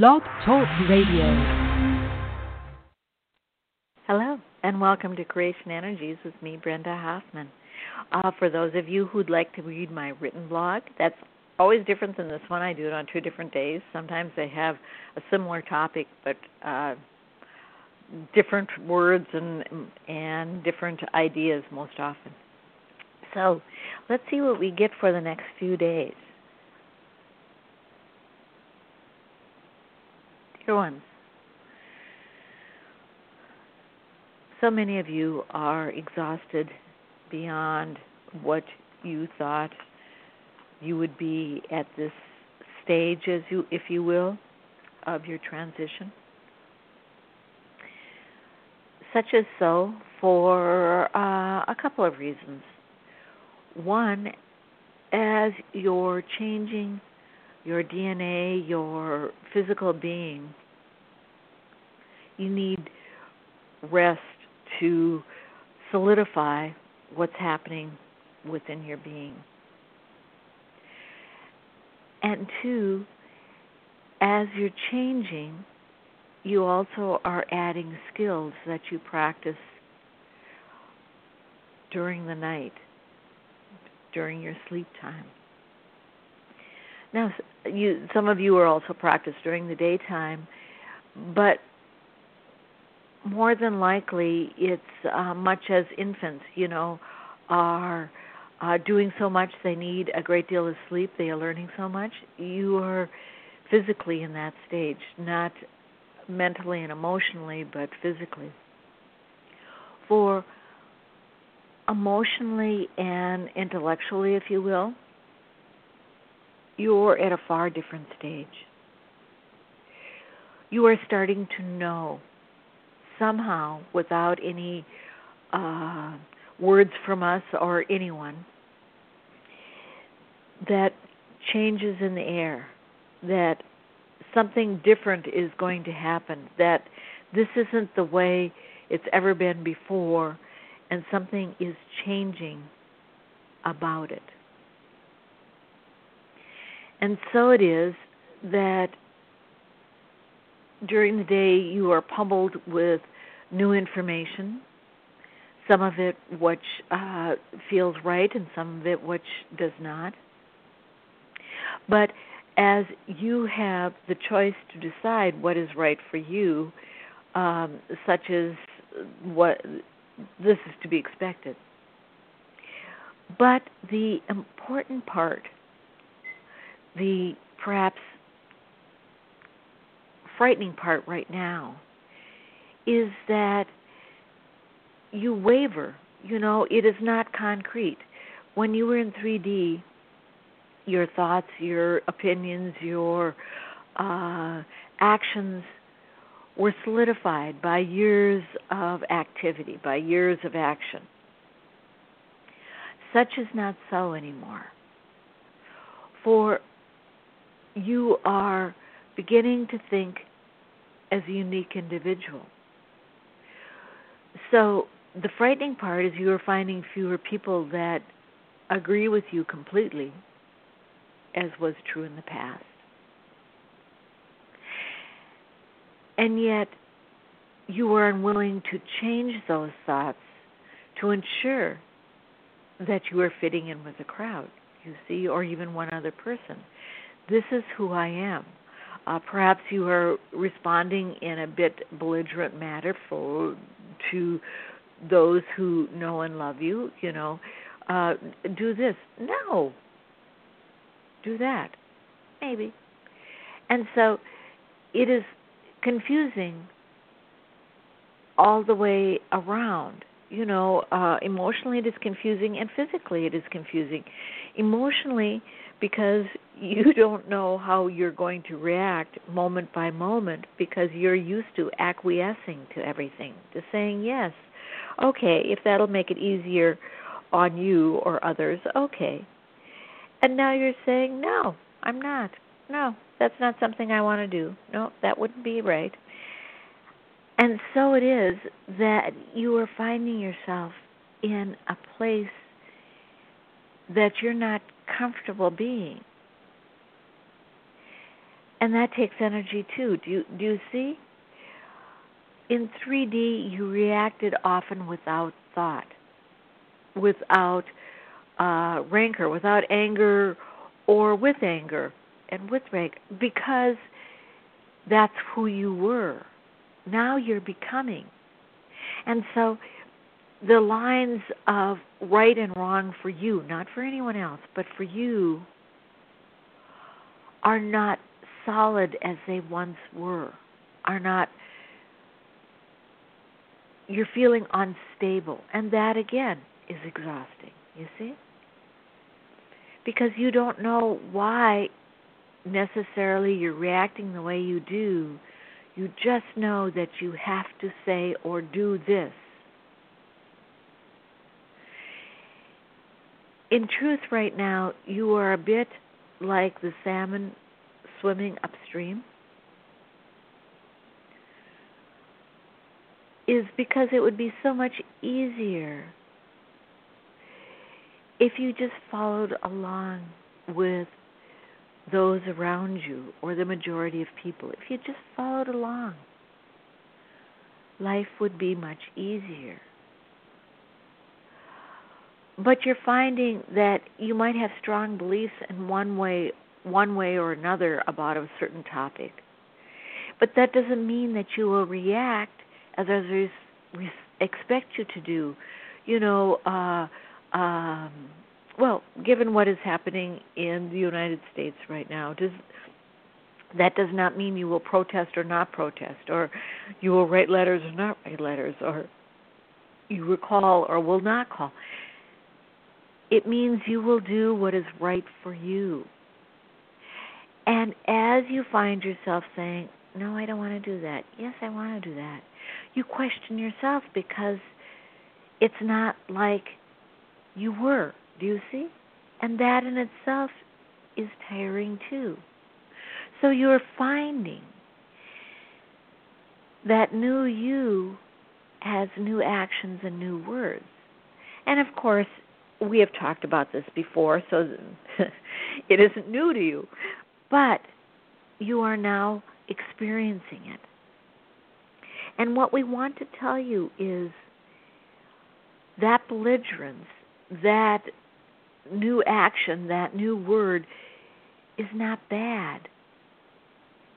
Blog Talk Radio. Hello, and welcome to Creation Energies with me, Brenda Hoffman. Uh, for those of you who'd like to read my written blog, that's always different than this one. I do it on two different days. Sometimes they have a similar topic, but uh, different words and and different ideas most often. So, let's see what we get for the next few days. Dear ones, so many of you are exhausted beyond what you thought you would be at this stage as you if you will of your transition. Such as so for uh, a couple of reasons. One as you're changing your DNA your physical being you need rest to solidify what's happening within your being. And two, as you're changing, you also are adding skills that you practice during the night, during your sleep time. Now, you, some of you are also practice during the daytime, but more than likely it's uh, much as infants, you know, are uh, doing so much they need a great deal of sleep, they are learning so much. You are physically in that stage, not mentally and emotionally, but physically. For emotionally and intellectually, if you will, you're at a far different stage. You are starting to know somehow without any uh, words from us or anyone that changes in the air, that something different is going to happen, that this isn't the way it's ever been before, and something is changing about it. And so it is that during the day you are pummeled with new information, some of it which uh, feels right and some of it which does not. But as you have the choice to decide what is right for you, um, such as what this is to be expected. But the important part, the perhaps frightening part right now, is that you waver. You know, it is not concrete. When you were in 3D, your thoughts, your opinions, your uh, actions were solidified by years of activity, by years of action. Such is not so anymore. For you are beginning to think as a unique individual. So the frightening part is you are finding fewer people that agree with you completely, as was true in the past. And yet, you are unwilling to change those thoughts to ensure that you are fitting in with the crowd, you see, or even one other person. This is who I am. Uh, perhaps you are responding in a bit belligerent manner for to those who know and love you. You know, uh, do this. No. Do that. Maybe. And so it is confusing all the way around. You know, uh, emotionally it is confusing, and physically it is confusing. Emotionally, because you don't know how you're going to react moment by moment because you're used to acquiescing to everything, to saying yes. Okay, if that'll make it easier on you or others, okay. And now you're saying, no, I'm not. No, that's not something I want to do. No, that wouldn't be right. And so it is that you are finding yourself in a place that you're not comfortable being. And that takes energy too. Do you do you see? In 3D, you reacted often without thought, without uh, rancor, without anger, or with anger and with rank, because that's who you were. Now you're becoming. And so the lines of right and wrong for you, not for anyone else, but for you, are not solid as they once were, are not, you're feeling unstable. And that again is exhausting, you see? Because you don't know why necessarily you're reacting the way you do. You just know that you have to say or do this. In truth, right now, you are a bit like the salmon swimming upstream. Is because it would be so much easier if you just followed along with those around you or the majority of people, if you just followed along, life would be much easier. But you're finding that you might have strong beliefs in one way one way or another about a certain topic. But that doesn't mean that you will react as others expect you to do. You know, uh um well, given what is happening in the United States right now, does that does not mean you will protest or not protest, or you will write letters or not write letters, or you will call or will not call. It means you will do what is right for you. And as you find yourself saying, No, I don't want to do that. Yes, I want to do that. You question yourself because it's not like you were do you see? And that in itself is tiring too. So you're finding that new you has new actions and new words. And of course, we have talked about this before, so it isn't new to you. But you are now experiencing it. And what we want to tell you is that belligerence, that new action, that new word, is not bad.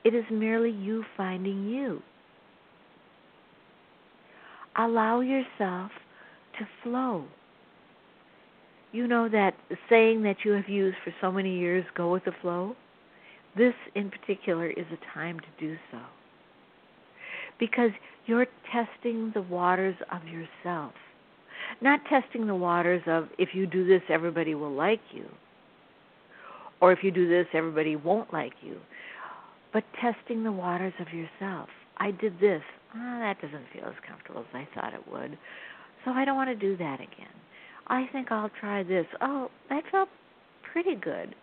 It is merely you finding you. Allow yourself to flow. You know that saying that you have used for so many years, go with the flow? This in particular is a time to do so. Because you're testing the waters of yourself. Not testing the waters of if you do this, everybody will like you, or if you do this, everybody won't like you, but testing the waters of yourself. I did this. Oh, that doesn't feel as comfortable as I thought it would, so I don't want to do that again. I think I'll try this. Oh, that felt pretty good.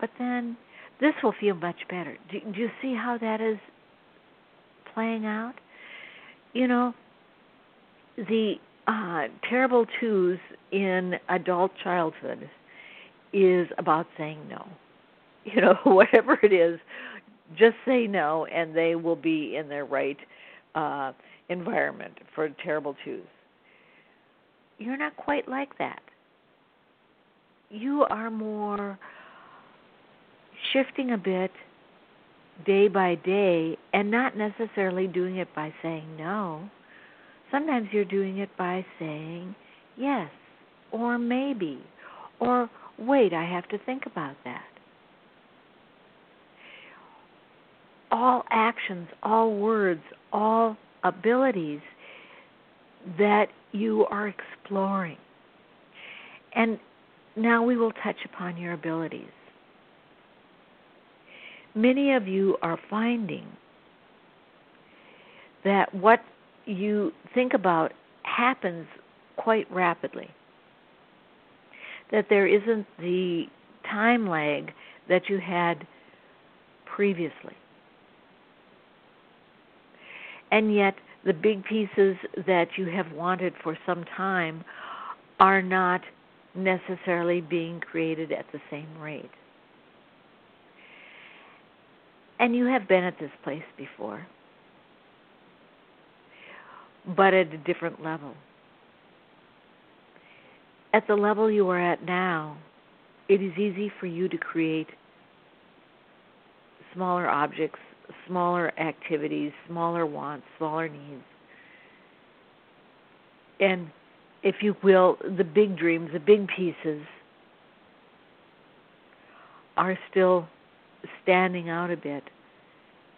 But then this will feel much better. Do, do you see how that is playing out? You know, the uh, terrible twos in adult childhood is about saying no. You know, whatever it is, just say no, and they will be in their right uh, environment for terrible twos. You're not quite like that. You are more shifting a bit day by day and not necessarily doing it by saying no Sometimes you're doing it by saying yes, or maybe, or wait, I have to think about that. All actions, all words, all abilities that you are exploring. And now we will touch upon your abilities. Many of you are finding that what you think about happens quite rapidly. That there isn't the time lag that you had previously. And yet, the big pieces that you have wanted for some time are not necessarily being created at the same rate. And you have been at this place before, but at a different level. At the level you are at now, it is easy for you to create smaller objects, smaller activities, smaller wants, smaller needs. And if you will, the big dreams, the big pieces are still standing out a bit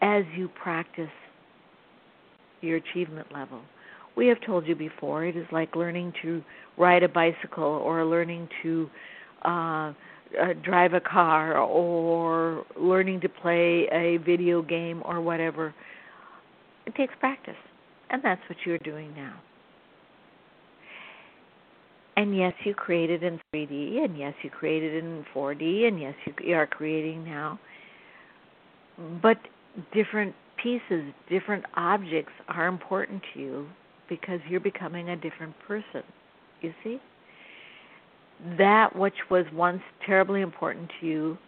as you practice your achievement level. We have told you before, it is like learning to ride a bicycle or learning to uh, uh, drive a car or learning to play a video game or whatever. It takes practice, and that's what you're doing now. And yes, you created in 3D, and yes, you created in 4D, and yes, you are creating now. But different pieces, different objects are important to you because you're becoming a different person. You see? That which was once terribly important to you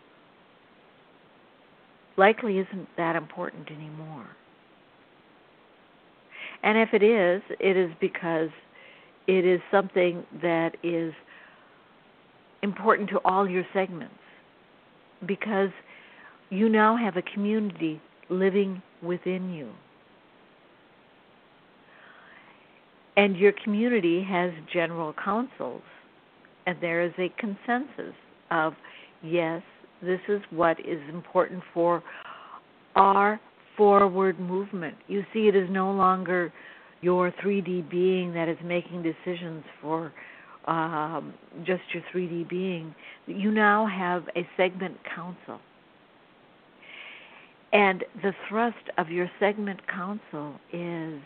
likely isn't that important anymore. And if it is, it is because it is something that is important to all your segments because you now have a community living within you. And your community has general councils, and there is a consensus of yes, this is what is important for our forward movement. You see, it is no longer your 3D being that is making decisions for um, just your 3D being. You now have a segment council. And the thrust of your segment council is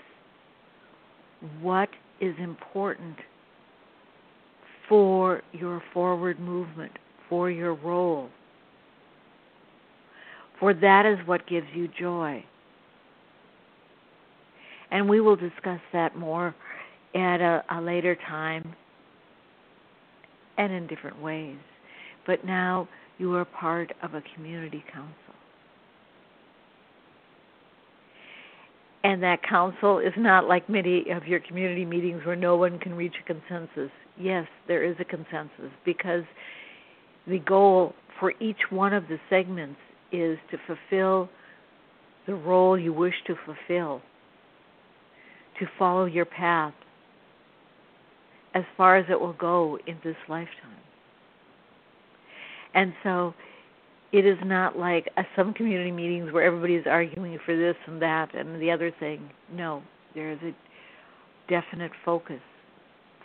what is important for your forward movement, for your role. For that is what gives you joy. And we will discuss that more at a, a later time and in different ways. But now you are part of a community council. And that council is not like many of your community meetings where no one can reach a consensus. Yes, there is a consensus because the goal for each one of the segments is to fulfill the role you wish to fulfill to follow your path as far as it will go in this lifetime. And so it is not like uh, some community meetings where everybody is arguing for this and that and the other thing. No, there is a definite focus.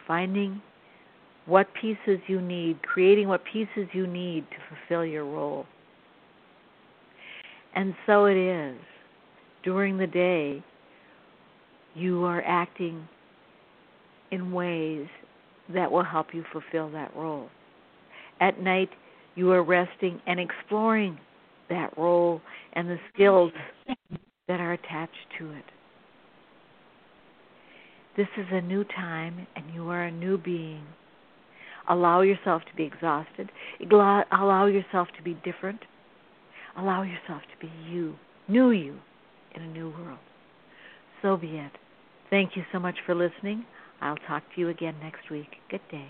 Finding what pieces you need, creating what pieces you need to fulfill your role. And so it is. During the day, you are acting in ways that will help you fulfill that role. At night, you are resting and exploring that role and the skills that are attached to it. This is a new time, and you are a new being. Allow yourself to be exhausted. Allow yourself to be different. Allow yourself to be you, new you, in a new world. So be it. Thank you so much for listening. I'll talk to you again next week. Good day.